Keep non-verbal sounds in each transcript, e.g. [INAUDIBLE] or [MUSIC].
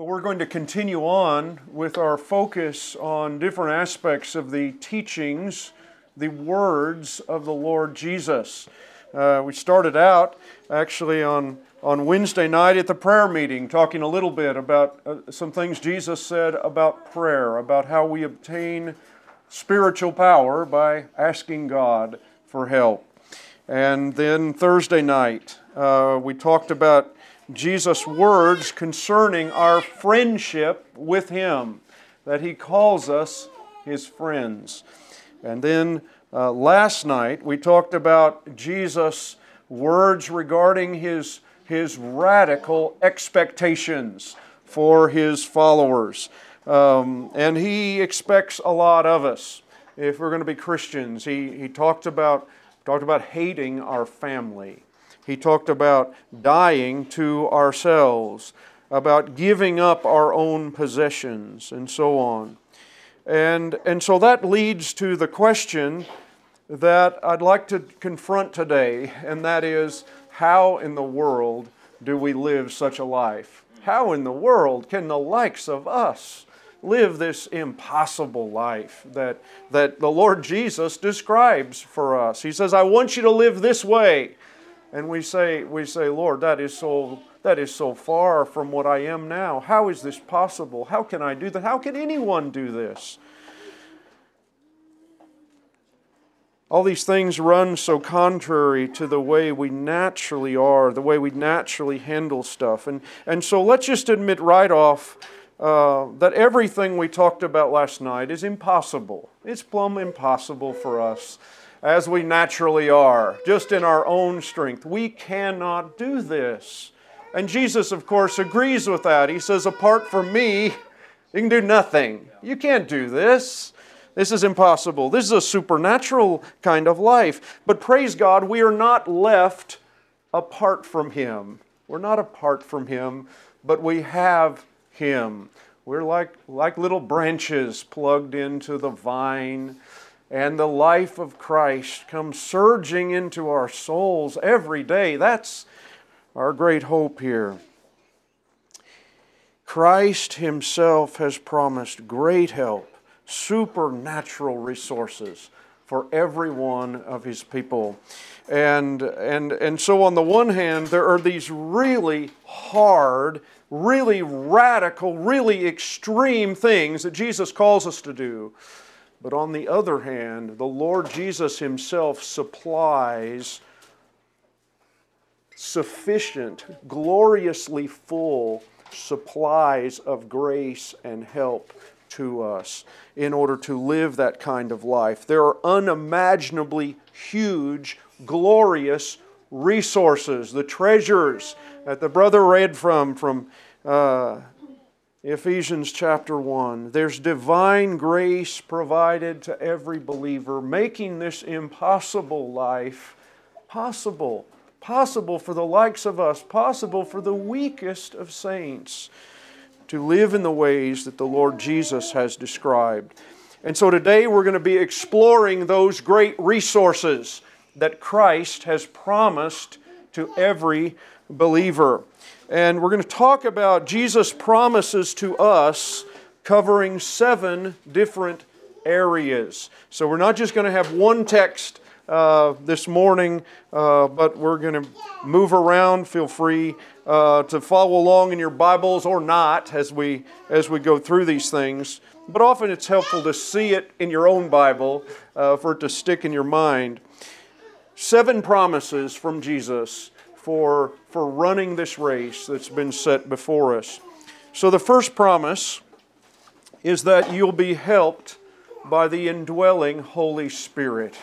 Well, we're going to continue on with our focus on different aspects of the teachings, the words of the Lord Jesus. Uh, we started out actually on, on Wednesday night at the prayer meeting talking a little bit about uh, some things Jesus said about prayer, about how we obtain spiritual power by asking God for help. And then Thursday night, uh, we talked about Jesus' words concerning our friendship with Him, that He calls us His friends. And then uh, last night we talked about Jesus' words regarding His, his radical expectations for His followers. Um, and He expects a lot of us if we're going to be Christians. He, he talked, about, talked about hating our family. He talked about dying to ourselves, about giving up our own possessions, and so on. And, and so that leads to the question that I'd like to confront today, and that is how in the world do we live such a life? How in the world can the likes of us live this impossible life that, that the Lord Jesus describes for us? He says, I want you to live this way and we say, we say, Lord, that is so that is so far from what I am now. How is this possible? How can I do that? How can anyone do this? All these things run so contrary to the way we naturally are, the way we naturally handle stuff. And, and so let's just admit right off uh, that everything we talked about last night is impossible. It's plumb impossible for us as we naturally are, just in our own strength. We cannot do this. And Jesus, of course, agrees with that. He says, Apart from me, you can do nothing. You can't do this. This is impossible. This is a supernatural kind of life. But praise God, we are not left apart from Him. We're not apart from Him, but we have Him. We're like, like little branches plugged into the vine and the life of Christ comes surging into our souls every day. That's our great hope here. Christ Himself has promised great help, supernatural resources for every one of His people. And, and, and so, on the one hand, there are these really hard, really radical, really extreme things that Jesus calls us to do. But on the other hand, the Lord Jesus Himself supplies sufficient, gloriously full supplies of grace and help to us in order to live that kind of life. There are unimaginably huge, glorious resources, the treasures that the brother read from from uh, Ephesians chapter 1. There's divine grace provided to every believer, making this impossible life possible. Possible for the likes of us, possible for the weakest of saints to live in the ways that the Lord Jesus has described. And so today we're going to be exploring those great resources that Christ has promised to every believer. And we're going to talk about Jesus' promises to us covering seven different areas. So we're not just going to have one text uh, this morning, uh, but we're going to move around. Feel free uh, to follow along in your Bibles or not as we as we go through these things. But often it's helpful to see it in your own Bible uh, for it to stick in your mind. Seven promises from Jesus for, for running this race that's been set before us. So, the first promise is that you'll be helped by the indwelling Holy Spirit.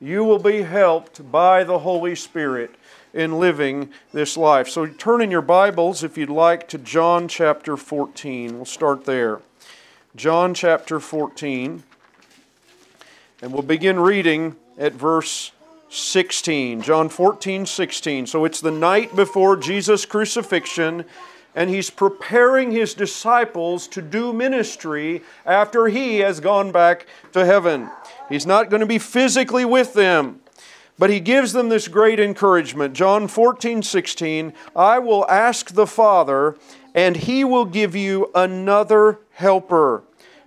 You will be helped by the Holy Spirit in living this life. So, turn in your Bibles, if you'd like, to John chapter 14. We'll start there. John chapter 14. And we'll begin reading at verse 16. John 14, 16. So it's the night before Jesus' crucifixion, and he's preparing his disciples to do ministry after he has gone back to heaven. He's not going to be physically with them. But he gives them this great encouragement. John 14, 16, I will ask the Father, and he will give you another helper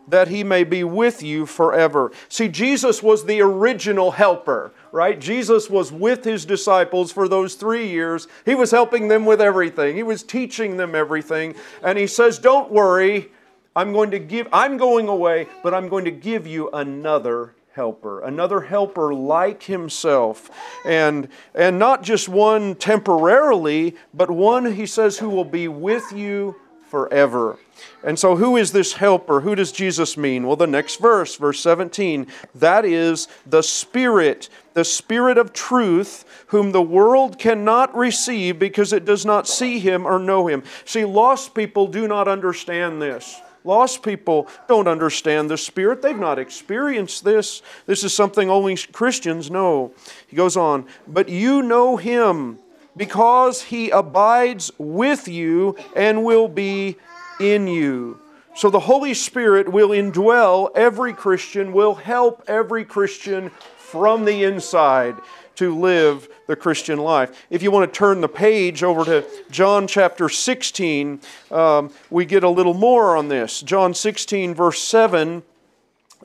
that he may be with you forever. See, Jesus was the original helper, right? Jesus was with his disciples for those three years. He was helping them with everything, he was teaching them everything. And he says, Don't worry, I'm going to give, I'm going away, but I'm going to give you another helper, another helper like himself. And, and not just one temporarily, but one, he says, who will be with you forever. And so, who is this helper? Who does Jesus mean? Well, the next verse, verse 17, that is the Spirit, the Spirit of truth, whom the world cannot receive because it does not see him or know him. See, lost people do not understand this. Lost people don't understand the Spirit. They've not experienced this. This is something only Christians know. He goes on, but you know Him because He abides with you and will be in you. So the Holy Spirit will indwell every Christian, will help every Christian from the inside to live the Christian life. If you want to turn the page over to John chapter 16, um, we get a little more on this. John 16, verse 7,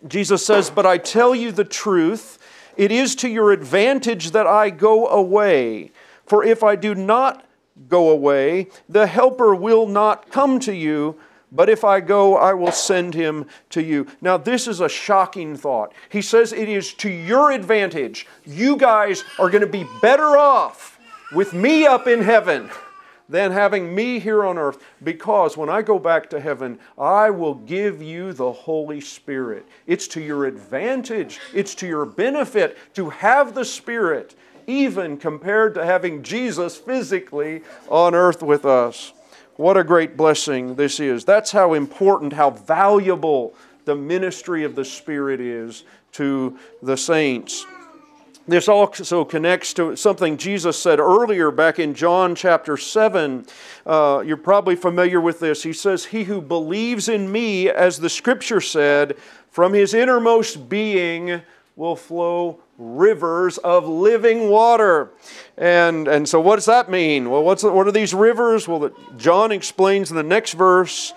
Jesus says, But I tell you the truth, it is to your advantage that I go away. For if I do not go away, the Helper will not come to you. But if I go, I will send him to you. Now, this is a shocking thought. He says it is to your advantage. You guys are going to be better off with me up in heaven than having me here on earth because when I go back to heaven, I will give you the Holy Spirit. It's to your advantage, it's to your benefit to have the Spirit, even compared to having Jesus physically on earth with us. What a great blessing this is. That's how important, how valuable the ministry of the Spirit is to the saints. This also connects to something Jesus said earlier back in John chapter 7. Uh, you're probably familiar with this. He says, He who believes in me, as the scripture said, from his innermost being will flow rivers of living water. And, and so, what does that mean? Well, what's, what are these rivers? Well, John explains in the next verse,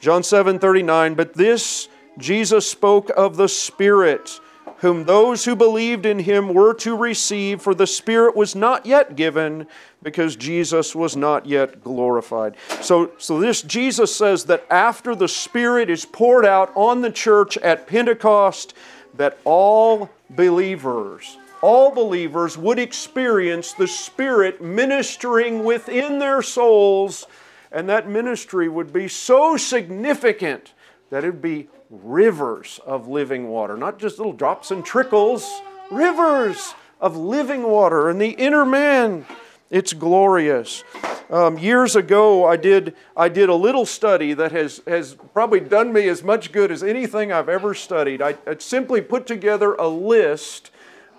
John 7 39, but this Jesus spoke of the Spirit, whom those who believed in him were to receive, for the Spirit was not yet given because Jesus was not yet glorified. So, so this Jesus says that after the Spirit is poured out on the church at Pentecost, that all believers, all believers would experience the Spirit ministering within their souls, and that ministry would be so significant that it would be rivers of living water, not just little drops and trickles, rivers of living water in the inner man. It's glorious. Um, years ago, I did, I did a little study that has, has probably done me as much good as anything I've ever studied. I, I simply put together a list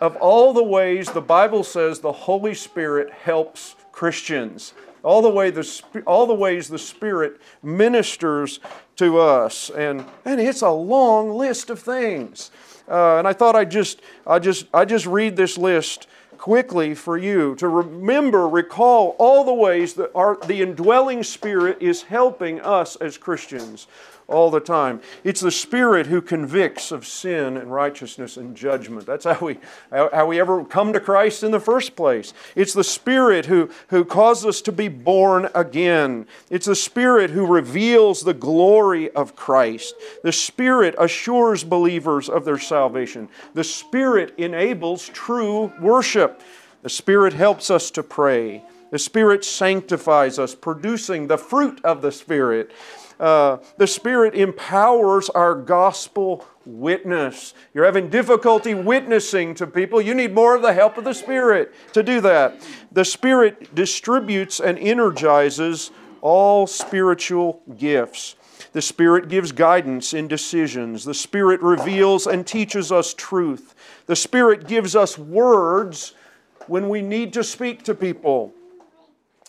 of all the ways the Bible says the Holy Spirit helps Christians. All the, way the, all the ways the Spirit ministers to us. And, and it's a long list of things. Uh, and I thought I'd just, I just, I just read this list quickly for you to remember, recall all the ways that our, the indwelling Spirit is helping us as Christians all the time. It's the Spirit who convicts of sin and righteousness and judgment. That's how we, how we ever come to Christ in the first place. It's the Spirit who, who causes us to be born again. It's the Spirit who reveals the glory of Christ. The Spirit assures believers of their salvation. The Spirit enables true worship. The Spirit helps us to pray. The Spirit sanctifies us, producing the fruit of the Spirit. Uh, the Spirit empowers our gospel witness. You're having difficulty witnessing to people, you need more of the help of the Spirit to do that. The Spirit distributes and energizes all spiritual gifts. The Spirit gives guidance in decisions. The Spirit reveals and teaches us truth. The Spirit gives us words when we need to speak to people.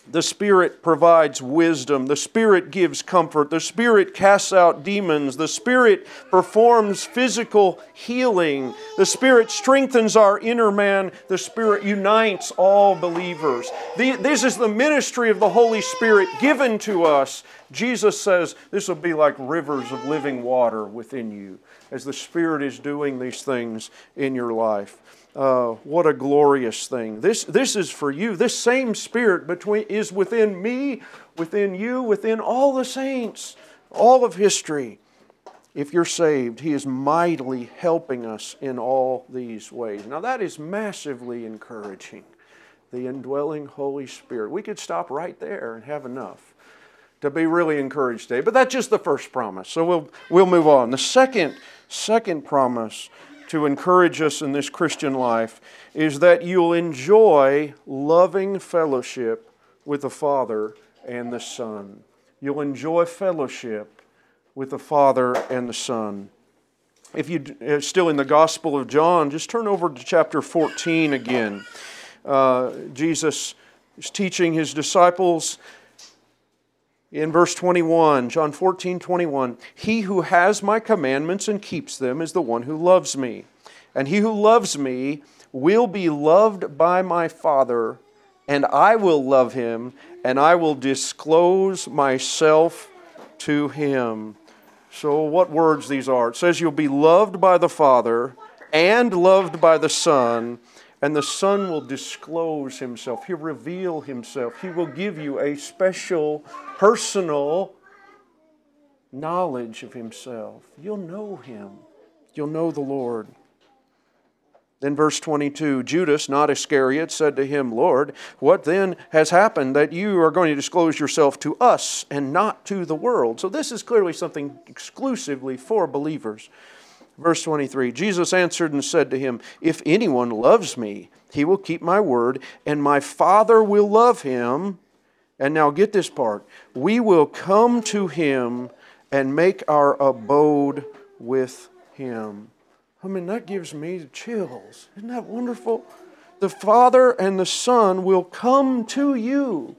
The Spirit provides wisdom. The Spirit gives comfort. The Spirit casts out demons. The Spirit performs physical healing. The Spirit strengthens our inner man. The Spirit unites all believers. The, this is the ministry of the Holy Spirit given to us. Jesus says this will be like rivers of living water within you as the Spirit is doing these things in your life. Uh, what a glorious thing. This, this is for you. This same Spirit between, is within me, within you, within all the saints, all of history. If you're saved, He is mightily helping us in all these ways. Now, that is massively encouraging. The indwelling Holy Spirit. We could stop right there and have enough to be really encouraged today. But that's just the first promise. So we'll, we'll move on. The second, second promise to encourage us in this Christian life is that you'll enjoy loving fellowship with the Father and the Son. You'll enjoy fellowship with the Father and the Son. If you're uh, still in the Gospel of John, just turn over to chapter 14 again. Uh, Jesus is teaching his disciples in verse 21, John 14, 21, He who has my commandments and keeps them is the one who loves me. And he who loves me will be loved by my Father, and I will love him, and I will disclose myself to him. So, what words these are? It says, You'll be loved by the Father and loved by the Son and the Son will disclose Himself. He'll reveal Himself. He will give you a special, personal knowledge of Himself. You'll know Him, you'll know the Lord. Then, verse 22 Judas, not Iscariot, said to him, Lord, what then has happened that you are going to disclose yourself to us and not to the world? So, this is clearly something exclusively for believers. Verse 23 Jesus answered and said to him, If anyone loves me, he will keep my word, and my Father will love him. And now get this part we will come to him and make our abode with him. I mean, that gives me chills. Isn't that wonderful? The Father and the Son will come to you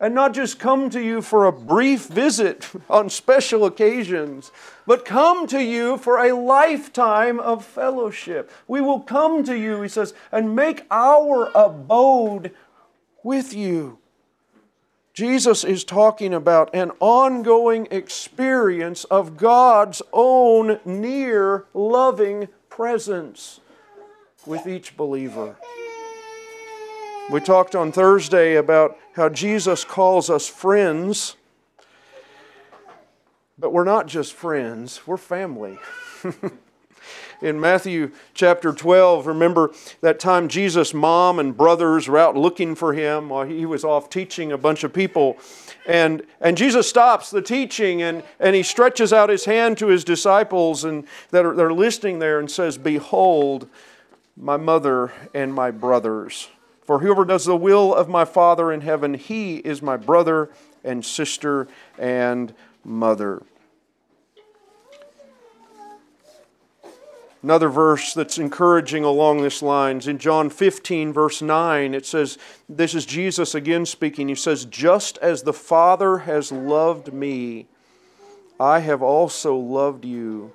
and not just come to you for a brief visit [LAUGHS] on special occasions, but come to you for a lifetime of fellowship. We will come to you, he says, and make our abode with you. Jesus is talking about an ongoing experience of God's own near, loving presence with each believer. We talked on Thursday about how Jesus calls us friends, but we're not just friends, we're family. [LAUGHS] in Matthew chapter 12, remember that time Jesus' mom and brothers were out looking for him while he was off teaching a bunch of people. And, and Jesus stops the teaching and, and he stretches out his hand to his disciples and that are, that are listening there and says, Behold, my mother and my brothers. For whoever does the will of my Father in heaven, he is my brother and sister and mother. Another verse that's encouraging along this lines in John 15, verse 9, it says, This is Jesus again speaking. He says, Just as the Father has loved me, I have also loved you.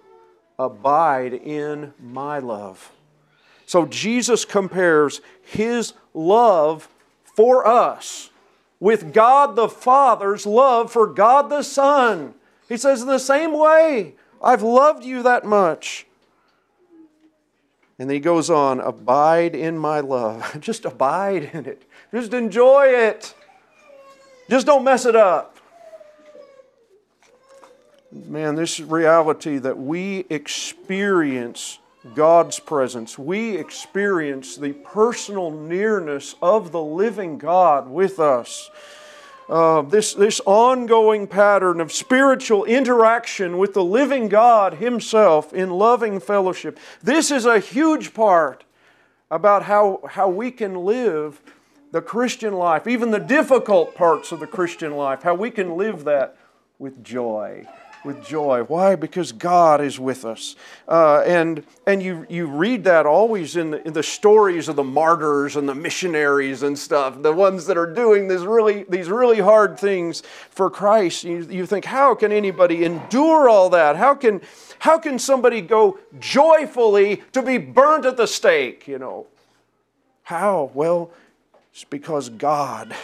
Abide in my love. So Jesus compares his love for us with God the Father's love for God the Son. He says, in the same way, I've loved you that much. And then he goes on, abide in my love. [LAUGHS] Just abide in it. Just enjoy it. Just don't mess it up. Man, this reality that we experience God's presence. We experience the personal nearness of the living God with us. Uh, this, this ongoing pattern of spiritual interaction with the living God Himself in loving fellowship. This is a huge part about how, how we can live the Christian life, even the difficult parts of the Christian life, how we can live that with joy with joy. Why? Because God is with us. Uh, and and you, you read that always in the, in the stories of the martyrs and the missionaries and stuff, the ones that are doing this really, these really hard things for Christ. You, you think, how can anybody endure all that? How can, how can somebody go joyfully to be burnt at the stake? You know, how? Well, it's because God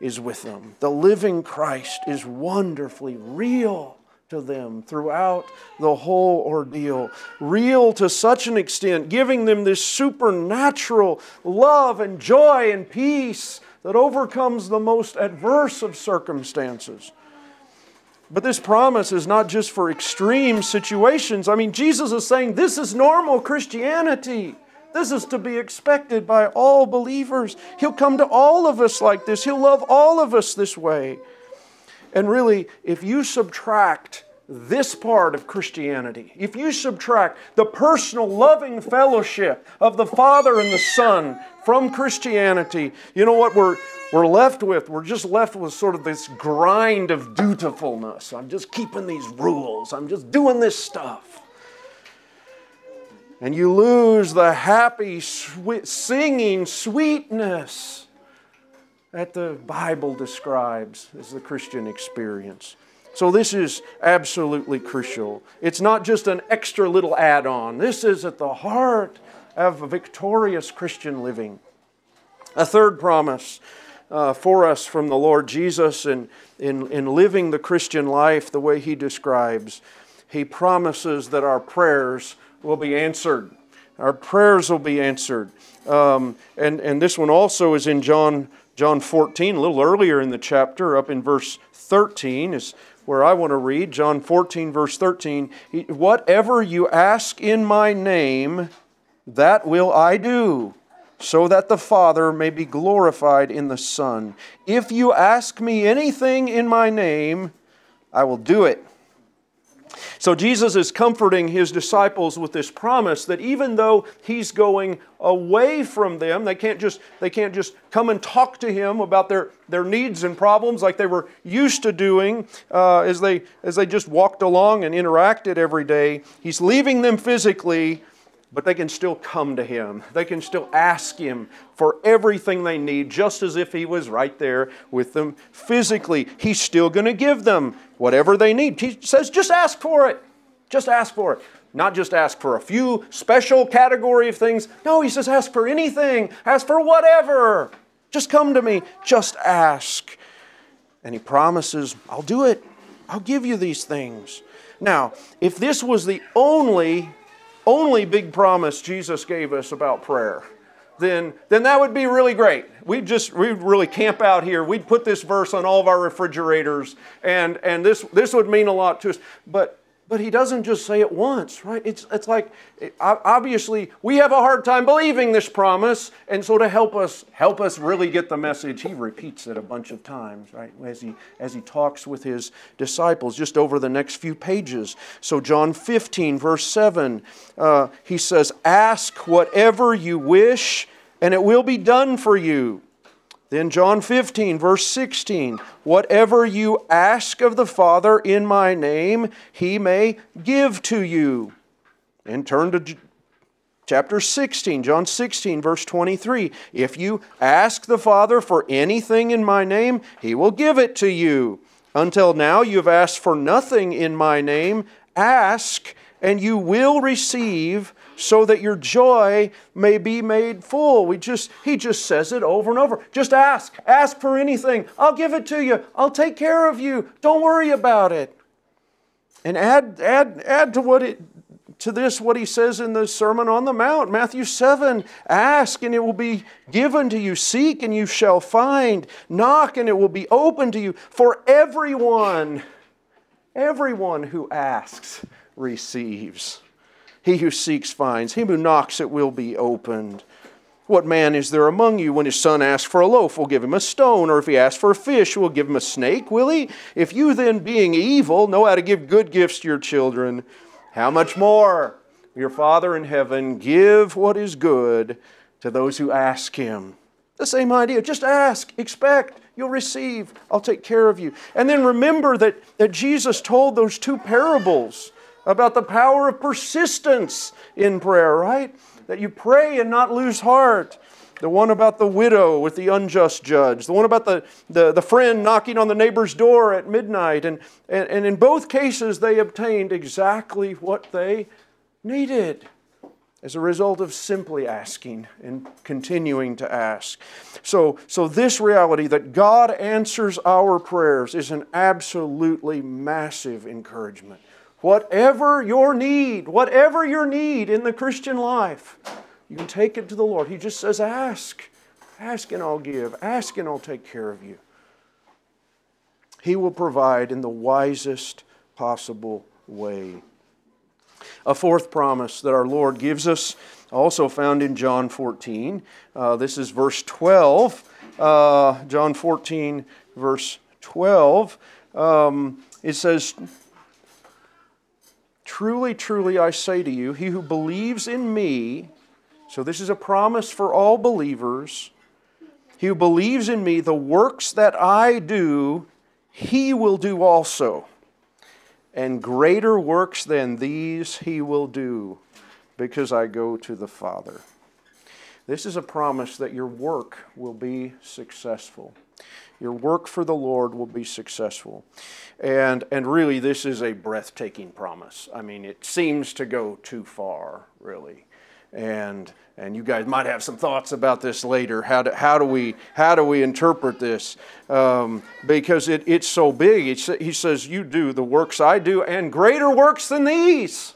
is with them. The living Christ is wonderfully real to them throughout the whole ordeal. Real to such an extent, giving them this supernatural love and joy and peace that overcomes the most adverse of circumstances. But this promise is not just for extreme situations. I mean, Jesus is saying this is normal Christianity. This is to be expected by all believers. He'll come to all of us like this, He'll love all of us this way. And really, if you subtract this part of Christianity, if you subtract the personal loving fellowship of the Father and the Son from Christianity, you know what we're, we're left with? We're just left with sort of this grind of dutifulness. I'm just keeping these rules, I'm just doing this stuff. And you lose the happy, sweet, singing sweetness that the Bible describes as the Christian experience. So, this is absolutely crucial. It's not just an extra little add on, this is at the heart of victorious Christian living. A third promise uh, for us from the Lord Jesus in, in, in living the Christian life the way He describes, He promises that our prayers will be answered. Our prayers will be answered. Um, and, and this one also is in John John 14, a little earlier in the chapter, up in verse 13, is where I want to read. John 14, verse 13. Whatever you ask in my name, that will I do, so that the Father may be glorified in the Son. If you ask me anything in my name, I will do it. So Jesus is comforting his disciples with this promise that even though he's going away from them, they can't just, they can't just come and talk to him about their, their needs and problems like they were used to doing uh, as, they, as they just walked along and interacted every day. He's leaving them physically, but they can still come to him. They can still ask him for everything they need, just as if he was right there with them physically. He's still going to give them whatever they need. He says, just ask for it. Just ask for it. Not just ask for a few special category of things. No, he says, ask for anything. Ask for whatever. Just come to me. Just ask. And he promises, I'll do it. I'll give you these things. Now, if this was the only only big promise Jesus gave us about prayer, then, then that would be really great. We'd just we'd really camp out here. We'd put this verse on all of our refrigerators, and, and this, this would mean a lot to us. But but he doesn't just say it once, right? It's, it's like, obviously, we have a hard time believing this promise, and so to help us help us really get the message, he repeats it a bunch of times, right? As he as he talks with his disciples, just over the next few pages. So John 15, verse 7, uh, he says, "Ask whatever you wish, and it will be done for you." Then, John 15, verse 16 Whatever you ask of the Father in my name, he may give to you. And turn to chapter 16, John 16, verse 23. If you ask the Father for anything in my name, he will give it to you. Until now, you have asked for nothing in my name. Ask, and you will receive so that your joy may be made full. We just he just says it over and over. Just ask. Ask for anything. I'll give it to you. I'll take care of you. Don't worry about it. And add add add to what it to this what he says in the Sermon on the Mount, Matthew 7 Ask and it will be given to you, seek and you shall find, knock and it will be open to you. For everyone, everyone who asks receives. He who seeks finds. Him who knocks, it will be opened. What man is there among you when his son asks for a loaf, will give him a stone? Or if he asks for a fish, will give him a snake, will he? If you then, being evil, know how to give good gifts to your children, how much more your Father in heaven give what is good to those who ask him? The same idea. Just ask, expect. you'll receive. I'll take care of you. And then remember that, that Jesus told those two parables about the power of persistence in prayer, right? That you pray and not lose heart. The one about the widow with the unjust judge, the one about the, the, the friend knocking on the neighbor's door at midnight. And, and, and in both cases, they obtained exactly what they needed as a result of simply asking and continuing to ask. So, so this reality that God answers our prayers is an absolutely massive encouragement. Whatever your need, whatever your need in the Christian life, you can take it to the Lord. He just says, Ask. Ask and I'll give. Ask and I'll take care of you. He will provide in the wisest possible way. A fourth promise that our Lord gives us, also found in John 14. Uh, this is verse 12. Uh, John 14, verse 12. Um, it says, Truly, truly, I say to you, he who believes in me, so this is a promise for all believers, he who believes in me, the works that I do, he will do also. And greater works than these he will do, because I go to the Father. This is a promise that your work will be successful. Your work for the Lord will be successful. And, and really, this is a breathtaking promise. I mean, it seems to go too far, really. And, and you guys might have some thoughts about this later. How do, how do, we, how do we interpret this? Um, because it, it's so big. It's, he says, You do the works I do, and greater works than these.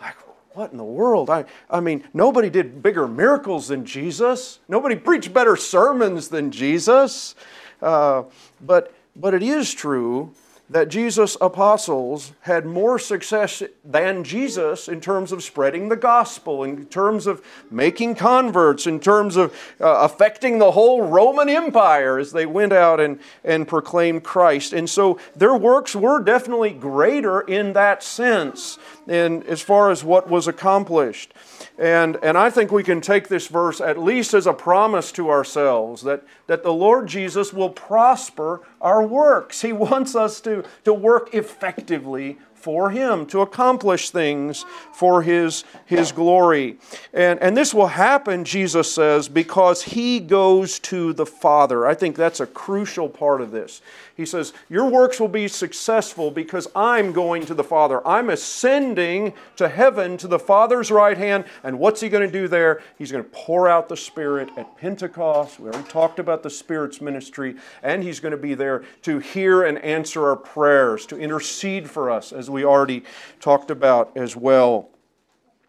Like, what in the world? I, I mean, nobody did bigger miracles than Jesus, nobody preached better sermons than Jesus. Uh, but, but it is true that Jesus' apostles had more success than Jesus in terms of spreading the gospel, in terms of making converts, in terms of uh, affecting the whole Roman Empire as they went out and, and proclaimed Christ. And so their works were definitely greater in that sense, and as far as what was accomplished. And, and I think we can take this verse at least as a promise to ourselves that, that the Lord Jesus will prosper our works. He [LAUGHS] wants us to, to work effectively for Him, to accomplish things for His, His glory. And, and this will happen, Jesus says, because He goes to the Father. I think that's a crucial part of this. He says, Your works will be successful because I'm going to the Father. I'm ascending to heaven to the Father's right hand. And what's He going to do there? He's going to pour out the Spirit at Pentecost. We already talked about the Spirit's ministry. And He's going to be there to hear and answer our prayers, to intercede for us, as we already talked about as well.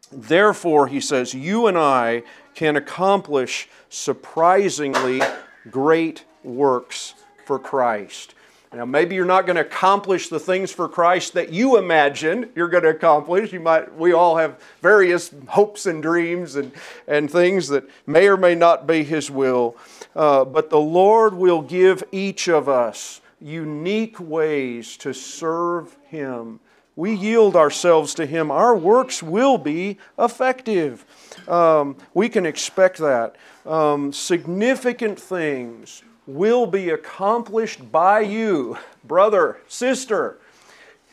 Therefore, he says, you and I can accomplish surprisingly great works for Christ. Now, maybe you're not going to accomplish the things for Christ that you imagine you're going to accomplish. You might, we all have various hopes and dreams and, and things that may or may not be His will. Uh, but the Lord will give each of us unique ways to serve Him. We yield ourselves to Him, our works will be effective. Um, we can expect that. Um, significant things will be accomplished by you, brother, sister.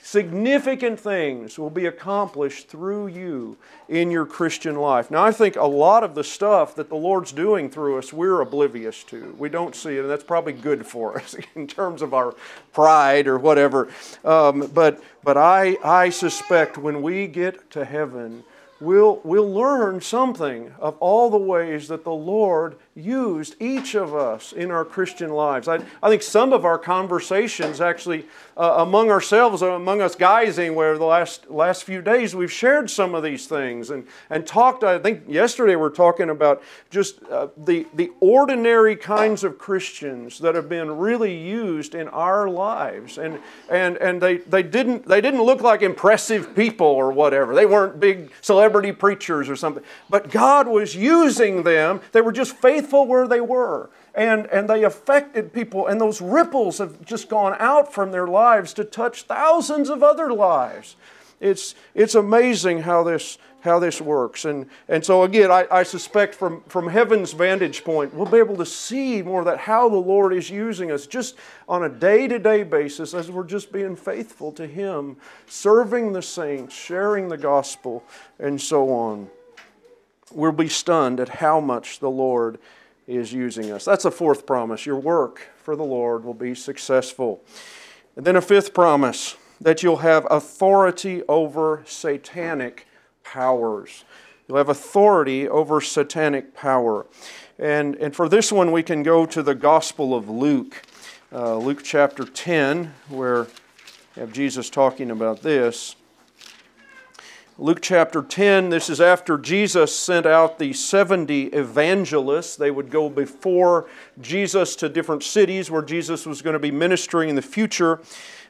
Significant things will be accomplished through you in your Christian life. Now, I think a lot of the stuff that the Lord's doing through us, we're oblivious to. We don't see it, and that's probably good for us [LAUGHS] in terms of our pride or whatever. Um, but but I, I suspect when we get to heaven, we'll, we'll learn something of all the ways that the Lord used each of us in our Christian lives. I, I think some of our conversations actually uh, among ourselves, uh, among us guys anywhere, the last, last few days, we've shared some of these things and, and talked. I think yesterday we were talking about just uh, the, the ordinary kinds of Christians that have been really used in our lives. And, and, and they, they, didn't, they didn't look like impressive people or whatever. They weren't big celebrity preachers or something. But God was using them. They were just faithful faithful where they were. And, and they affected people, and those ripples have just gone out from their lives to touch thousands of other lives. It's, it's amazing how this, how this works. And, and so, again, I, I suspect from, from heaven's vantage point, we'll be able to see more that how the Lord is using us just on a day to day basis as we're just being faithful to Him, serving the saints, sharing the gospel, and so on. We'll be stunned at how much the Lord is using us. That's a fourth promise. Your work for the Lord will be successful. And then a fifth promise that you'll have authority over satanic powers. You'll have authority over satanic power. And, and for this one, we can go to the Gospel of Luke, uh, Luke chapter 10, where have Jesus talking about this. Luke chapter 10, this is after Jesus sent out the 70 evangelists. They would go before Jesus to different cities where Jesus was going to be ministering in the future.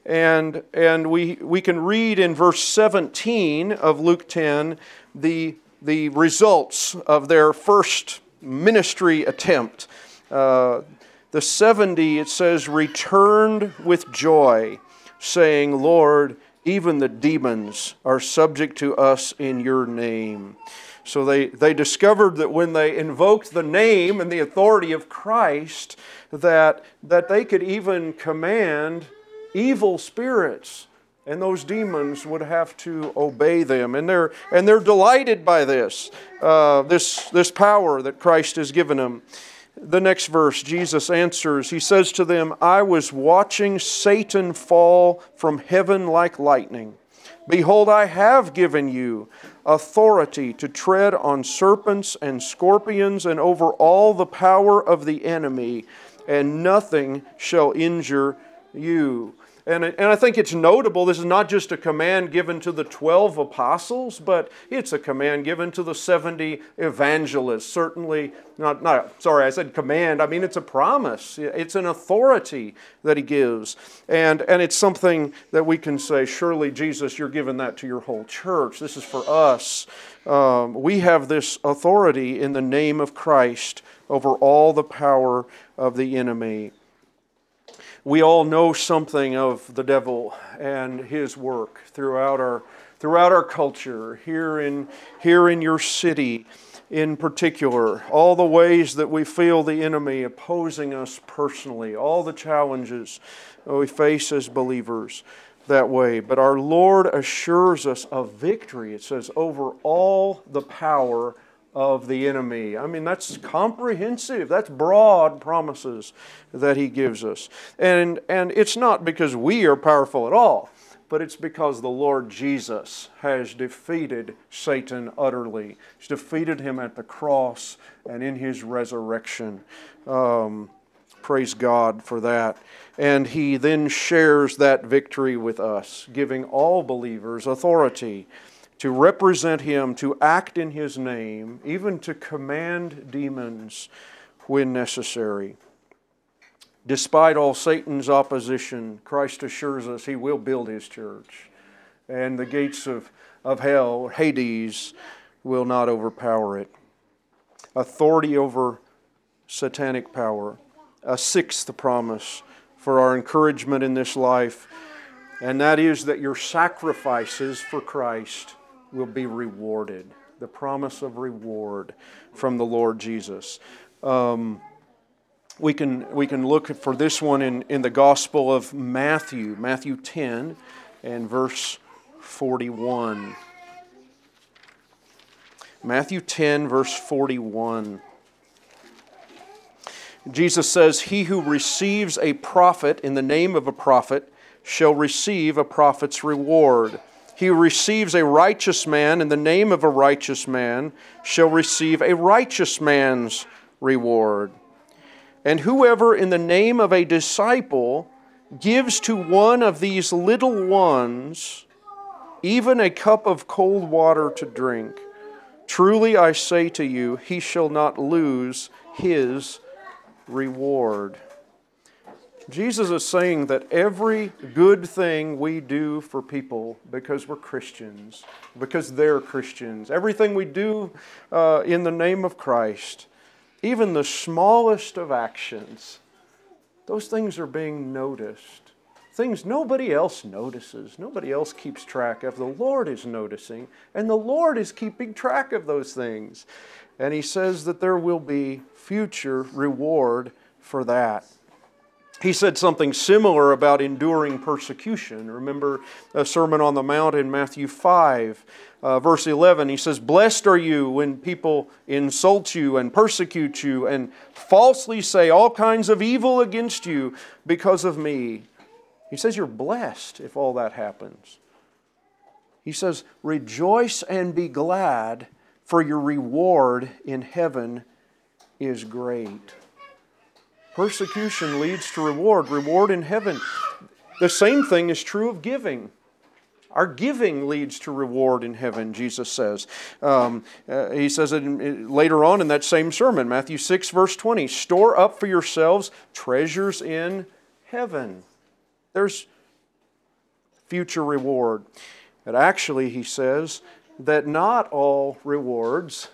And, and we, we can read in verse 17 of Luke 10 the, the results of their first ministry attempt. Uh, the 70, it says, returned with joy, saying, Lord, even the demons are subject to us in your name. So they, they discovered that when they invoked the name and the authority of Christ, that, that they could even command evil spirits. And those demons would have to obey them. And they're, and they're delighted by this, uh, this, this power that Christ has given them. The next verse, Jesus answers, He says to them, I was watching Satan fall from heaven like lightning. Behold, I have given you authority to tread on serpents and scorpions and over all the power of the enemy, and nothing shall injure you. And, and I think it's notable, this is not just a command given to the 12 apostles, but it's a command given to the 70 evangelists. Certainly, not, not, sorry, I said command, I mean it's a promise. It's an authority that he gives. And, and it's something that we can say, surely, Jesus, you're giving that to your whole church. This is for us. Um, we have this authority in the name of Christ over all the power of the enemy we all know something of the devil and his work throughout our throughout our culture here in here in your city in particular. All the ways that we feel the enemy opposing us personally all the challenges we face as believers that way. But our lord assures us of victory it says over all the power of the enemy. I mean, that's comprehensive. That's broad promises that he gives us. And, and it's not because we are powerful at all, but it's because the Lord Jesus has defeated Satan utterly. He's defeated him at the cross and in his resurrection. Um, praise God for that. And he then shares that victory with us, giving all believers authority to represent Him, to act in His name, even to command demons when necessary. Despite all Satan's opposition, Christ assures us He will build His church, and the gates of, of hell, Hades, will not overpower it. Authority over satanic power. A sixth promise for our encouragement in this life, and that is that your sacrifices for Christ will be rewarded. The promise of reward from the Lord Jesus. Um, we can, we can look for this one in, in the Gospel of Matthew, Matthew 10 and verse 41. Matthew 10, verse 41. Jesus says, He who receives a prophet in the name of a prophet shall receive a prophet's reward. He receives a righteous man in the name of a righteous man shall receive a righteous man's reward. And whoever in the name of a disciple gives to one of these little ones even a cup of cold water to drink, truly I say to you, he shall not lose his reward. Jesus is saying that every good thing we do for people because we're Christians, because they're Christians, everything we do uh, in the name of Christ, even the smallest of actions, those things are being noticed things nobody else notices, nobody else keeps track of. The Lord is noticing, and the Lord is keeping track of those things. And He says that there will be future reward for that. He said something similar about enduring persecution. Remember a Sermon on the Mount in Matthew 5, uh, verse 11. He says, Blessed are you when people insult you and persecute you and falsely say all kinds of evil against you because of me. He says, You're blessed if all that happens. He says, Rejoice and be glad, for your reward in heaven is great. Persecution leads to reward, reward in heaven. The same thing is true of giving. Our giving leads to reward in heaven, Jesus says. Um, uh, he says it in, later on in that same sermon, Matthew 6, verse 20 Store up for yourselves treasures in heaven. There's future reward. But actually, he says that not all rewards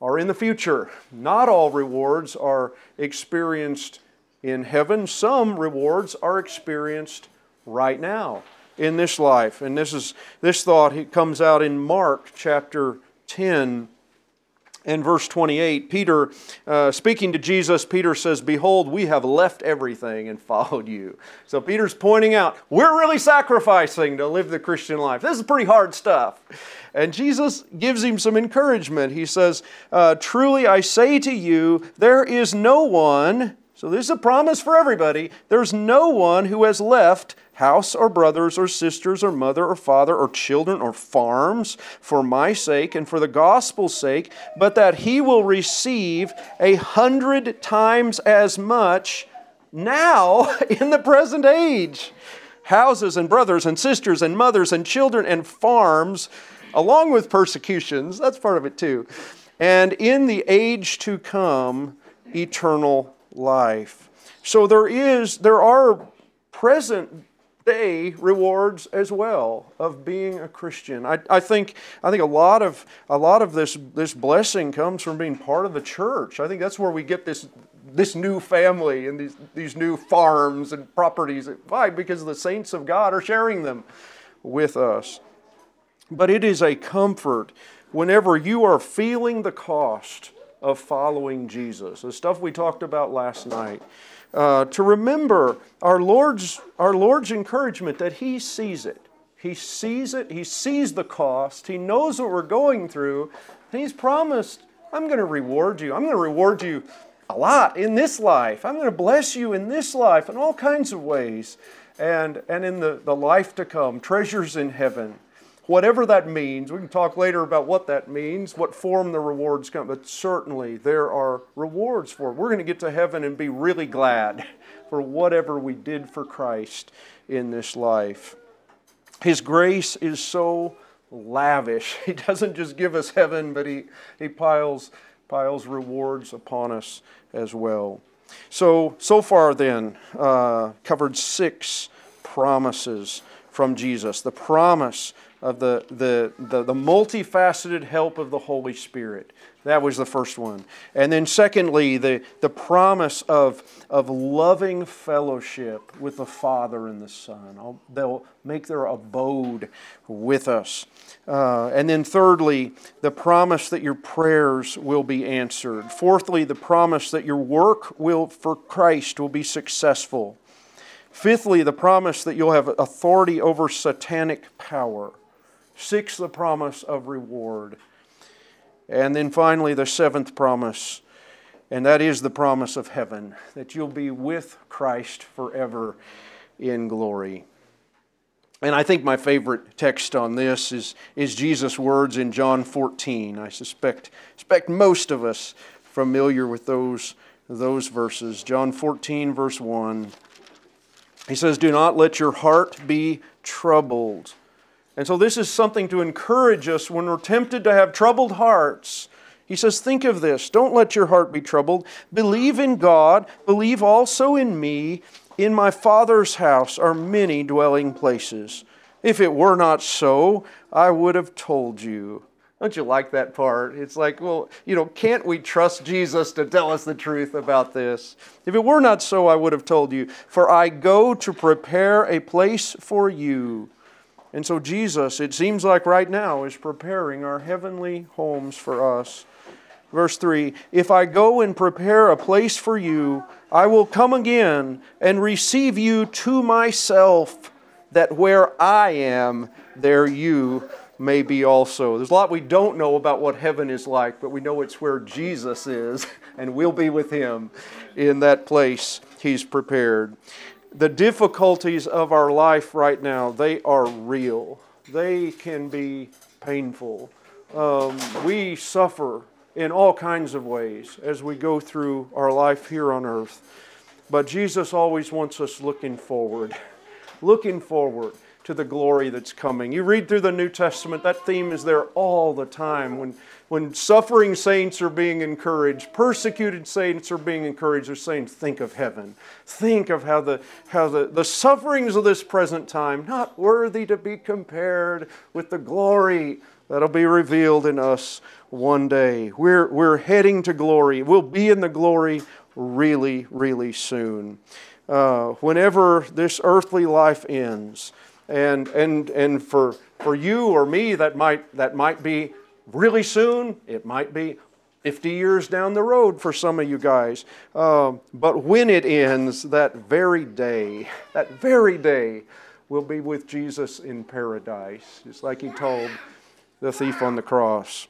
are in the future. Not all rewards are experienced in heaven. Some rewards are experienced right now in this life. And this is this thought it comes out in Mark chapter 10 and verse 28, Peter, uh, speaking to Jesus, Peter says, Behold, we have left everything and followed you. So Peter's pointing out, we're really sacrificing to live the Christian life. This is pretty hard stuff. And Jesus gives him some encouragement. He says, uh, Truly I say to you, there is no one, so this is a promise for everybody, there's no one who has left house or brothers or sisters or mother or father or children or farms for my sake and for the gospel's sake, but that he will receive a hundred times as much now [LAUGHS] in the present age. Houses and brothers and sisters and mothers and children and farms, along with persecutions, that's part of it too. And in the age to come, eternal life. So there is, there are present day rewards as well of being a Christian. I, I, think, I think a lot of, a lot of this, this blessing comes from being part of the church. I think that's where we get this, this new family and these, these new farms and properties. Why? Because the saints of God are sharing them with us. But it is a comfort whenever you are feeling the cost of following Jesus, the stuff we talked about last night uh, to remember our Lord's, our Lord's encouragement that He sees it. He sees it, He sees the cost, He knows what we're going through, and He's promised, I'm going to reward you. I'm going to reward you a lot in this life. I'm going to bless you in this life in all kinds of ways. And, and in the, the life to come, treasures in heaven whatever that means. We can talk later about what that means, what form the rewards come, but certainly there are rewards for it. We're going to get to heaven and be really glad for whatever we did for Christ in this life. His grace is so lavish. [LAUGHS] He doesn't just give us heaven, but he, he piles, piles rewards upon us as well. So, so far then, uh, covered six promises from Jesus. The promise of the, the, the, the, multifaceted help of the Holy Spirit. That was the first one. And then, secondly, the, the promise of, of loving fellowship with the Father and the Son. They'll make their abode with us. Uh, and then, thirdly, the promise that your prayers will be answered. Fourthly, the promise that your work will, for Christ will be successful. Fifthly, the promise that you'll have authority over satanic power. Six, the promise of reward. And then finally, the seventh promise, and that is the promise of heaven, that you'll be with Christ forever in glory. And I think my favorite text on this is, is Jesus' words in John 14. I suspect, suspect most of us familiar with those, those verses. John 14, verse 1. He says, Do not let your heart be troubled. And so, this is something to encourage us when we're tempted to have troubled hearts. He says, Think of this. Don't let your heart be troubled. Believe in God. Believe also in me. In my Father's house are many dwelling places. If it were not so, I would have told you. Don't you like that part? It's like, well, you know, can't we trust Jesus to tell us the truth about this? If it were not so, I would have told you. For I go to prepare a place for you. And so, Jesus, it seems like right now, is preparing our heavenly homes for us. Verse 3 If I go and prepare a place for you, I will come again and receive you to myself, that where I am, there you may be also. There's a lot we don't know about what heaven is like, but we know it's where Jesus is, [LAUGHS] and we'll be with him in that place he's prepared. The difficulties of our life right now, they are real. They can be painful. Um, we suffer in all kinds of ways as we go through our life here on earth. But Jesus always wants us looking forward, [LAUGHS] looking forward to the glory that's coming. You read through the New Testament, that theme is there all the time. When, when suffering saints are being encouraged, persecuted saints are being encouraged, they're saying, Think of heaven. Think of how the, how the, the sufferings of this present time, not worthy to be compared with the glory that'll be revealed in us one day. We're, we're heading to glory. We'll be in the glory really, really soon. Uh, whenever this earthly life ends, and and and for for you or me that might that might be really soon it might be 50 years down the road for some of you guys. Uh, but when it ends that very day that very day we'll be with jesus in paradise just like he told the thief on the cross.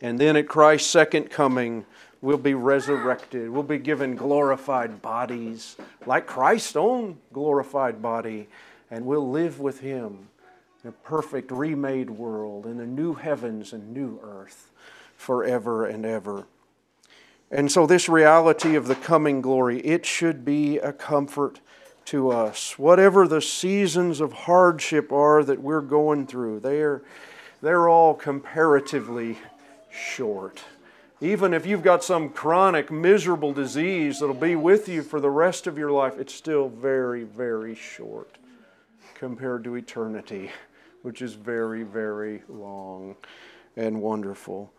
And then at christ's second coming we'll be resurrected. We'll be given glorified bodies like christ's own glorified body and we'll live with Him in a perfect remade world, in a new heavens and new earth forever and ever. And so, this reality of the coming glory, it should be a comfort to us. Whatever the seasons of hardship are that we're going through, they're, they're all comparatively short. Even if you've got some chronic, miserable disease that'll be with you for the rest of your life, it's still very, very short compared to eternity, which is very, very long and wonderful.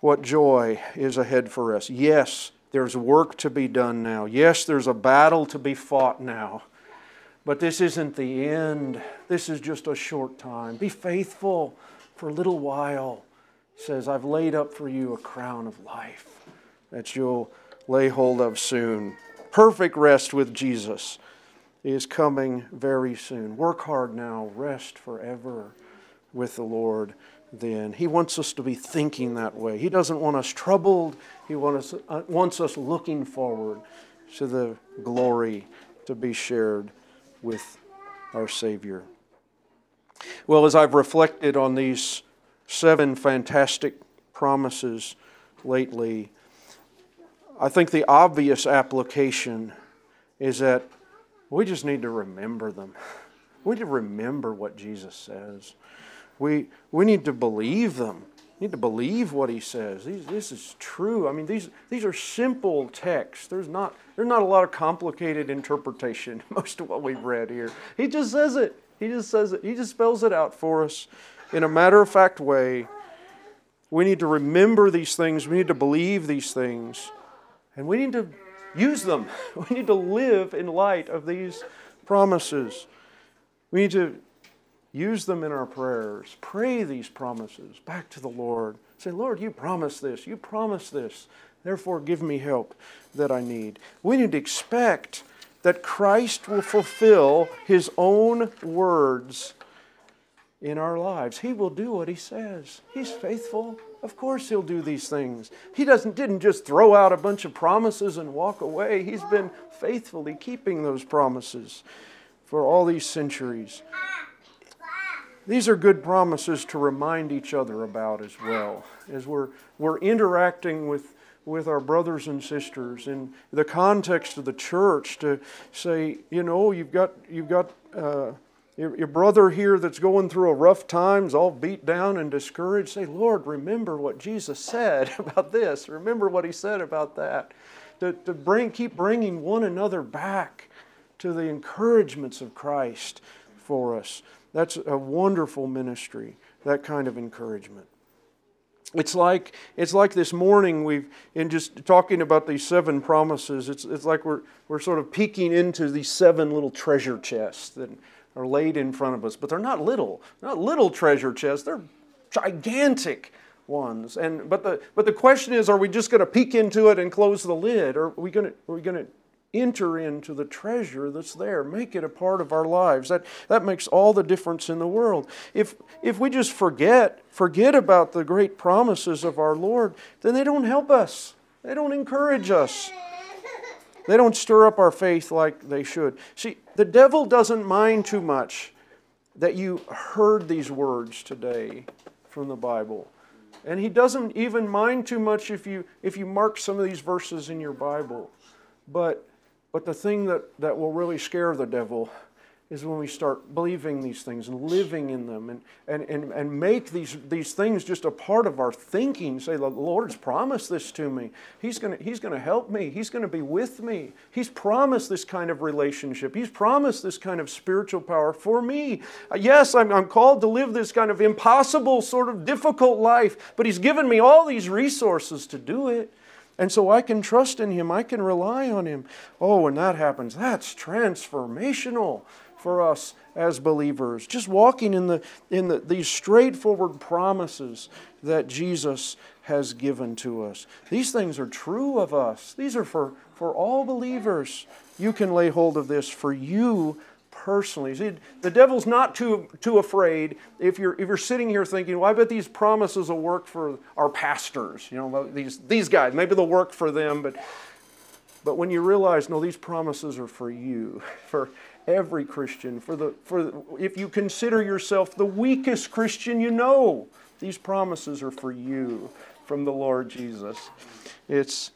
What joy is ahead for us. Yes, there's work to be done now. Yes, there's a battle to be fought now. But this isn't the end. This is just a short time. Be faithful for a little while. He says, I've laid up for you a crown of life that you'll lay hold of soon. Perfect rest with Jesus is coming very soon. Work hard now, rest forever with the Lord then. He wants us to be thinking that way. He doesn't want us troubled, He wants us, uh, wants us looking forward to the glory to be shared with our Savior. Well, as I've reflected on these seven fantastic promises lately, I think the obvious application is that we just need to remember them. We need to remember what Jesus says. We, we need to believe them. We need to believe what he says. These, this is true. I mean, these, these are simple texts. There's not, there's not a lot of complicated interpretation, [LAUGHS] most of what we've read here. He just says it. He just says it. He just spells it out for us in a matter of fact way. We need to remember these things. We need to believe these things. And we need to use them. [LAUGHS] We need to live in light of these promises. We need to use them in our prayers. Pray these promises back to the Lord. Say, Lord, you promised this. You promised this. Therefore, give me help that I need. We need to expect that Christ will fulfill his own words in our lives. He will do what he says. He's faithful. Of course he'll do these things. He doesn't didn't just throw out a bunch of promises and walk away. He's been faithfully keeping those promises for all these centuries. These are good promises to remind each other about as well as we're we're interacting with with our brothers and sisters in the context of the church to say, you know, you've got you've got uh, your, your brother here that's going through a rough times, all beat down and discouraged, say, Lord, remember what Jesus said [LAUGHS] about this. Remember what he said about that. To, to bring, keep bringing one another back to the encouragements of Christ for us. That's a wonderful ministry, that kind of encouragement. It's like, it's like this morning we've, in just talking about these seven promises, it's, it's like we're, we're sort of peeking into these seven little treasure chests that are laid in front of us. But they're not little, they're not little treasure chests, they're gigantic ones. And, but, the, but the question is are we just going to peek into it and close the lid? Or are we going to, enter into the treasure that's there. Make it a part of our lives. That, that makes all the difference in the world. If, if we just forget, forget about the great promises of our Lord, then they don't help us. They don't encourage us. They don't stir up our faith like they should. See, the devil doesn't mind too much that you heard these words today from the Bible. And he doesn't even mind too much if you if you mark some of these verses in your Bible. But but the thing that, that will really scare the devil is when we start believing these things and living in them and, and, and, and make these, these things just a part of our thinking. Say, the Lord's promised this to me. He's going he's to help me. He's going to be with me. He's promised this kind of relationship. He's promised this kind of spiritual power for me. Uh, yes, I'm, I'm called to live this kind of impossible, sort of difficult life, but He's given me all these resources to do it. And so I can trust in Him, I can rely on Him. Oh, when that happens, that's transformational for us as believers. Just walking in, the, in the, these straightforward promises that Jesus has given to us. These things are true of us, these are for, for all believers. You can lay hold of this for you personally. See, the devil's not too, too afraid if you're, if you're sitting here thinking, well, I bet these promises will work for our pastors. You know, these, these guys, maybe they'll work for them. But, but when you realize, no, these promises are for you, [LAUGHS] for every Christian, for the, for if you consider yourself the weakest Christian you know, these promises are for you from the Lord Jesus. It's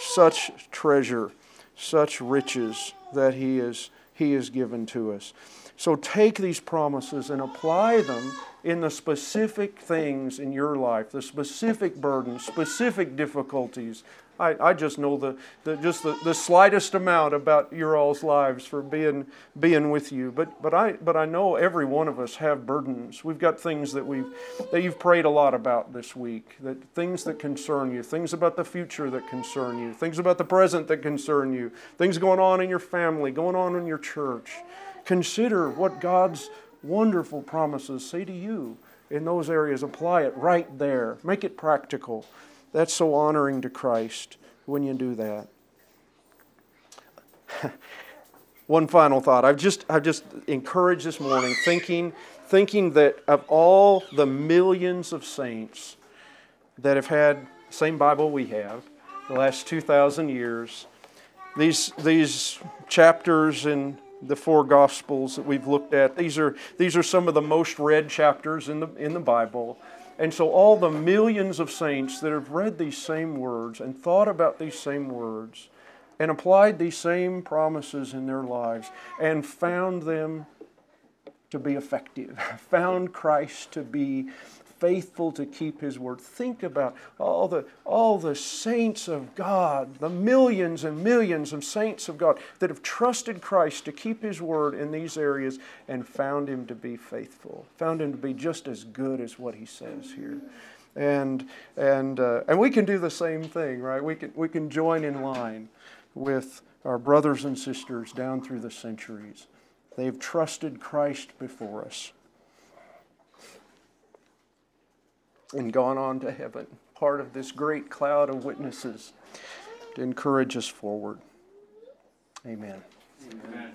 such treasure, such riches that He is he has given to us. So take these promises and apply them in the specific things in your life, the specific burdens, specific difficulties. I, I just know the, the just the, the slightest amount about your all's lives for being being with you. But but I but I know every one of us have burdens. We've got things that we've that you've prayed a lot about this week, that things that concern you, things about the future that concern you, things about the present that concern you, things going on in your family, going on in your church. Consider what God's wonderful promises say to you in those areas. Apply it right there. Make it practical. That's so honoring to Christ when you do that. [LAUGHS] One final thought. I've just, I've just encouraged this morning, thinking, thinking that of all the millions of saints that have had the same Bible we have, the last 2,000 years, these, these chapters in the four Gospels that we've looked at. These are, these are some of the most read chapters in the, in the Bible. And so, all the millions of saints that have read these same words and thought about these same words and applied these same promises in their lives and found them to be effective, [LAUGHS] found Christ to be faithful to keep his word. Think about all the, all the saints of God, the millions and millions of saints of God that have trusted Christ to keep his word in these areas and found him to be faithful, found him to be just as good as what he says here. And, and, uh, and we can do the same thing, right? We can, we can join in line with our brothers and sisters down through the centuries. They've trusted Christ before us. And gone on to heaven, part of this great cloud of witnesses to encourage us forward. Amen. Amen.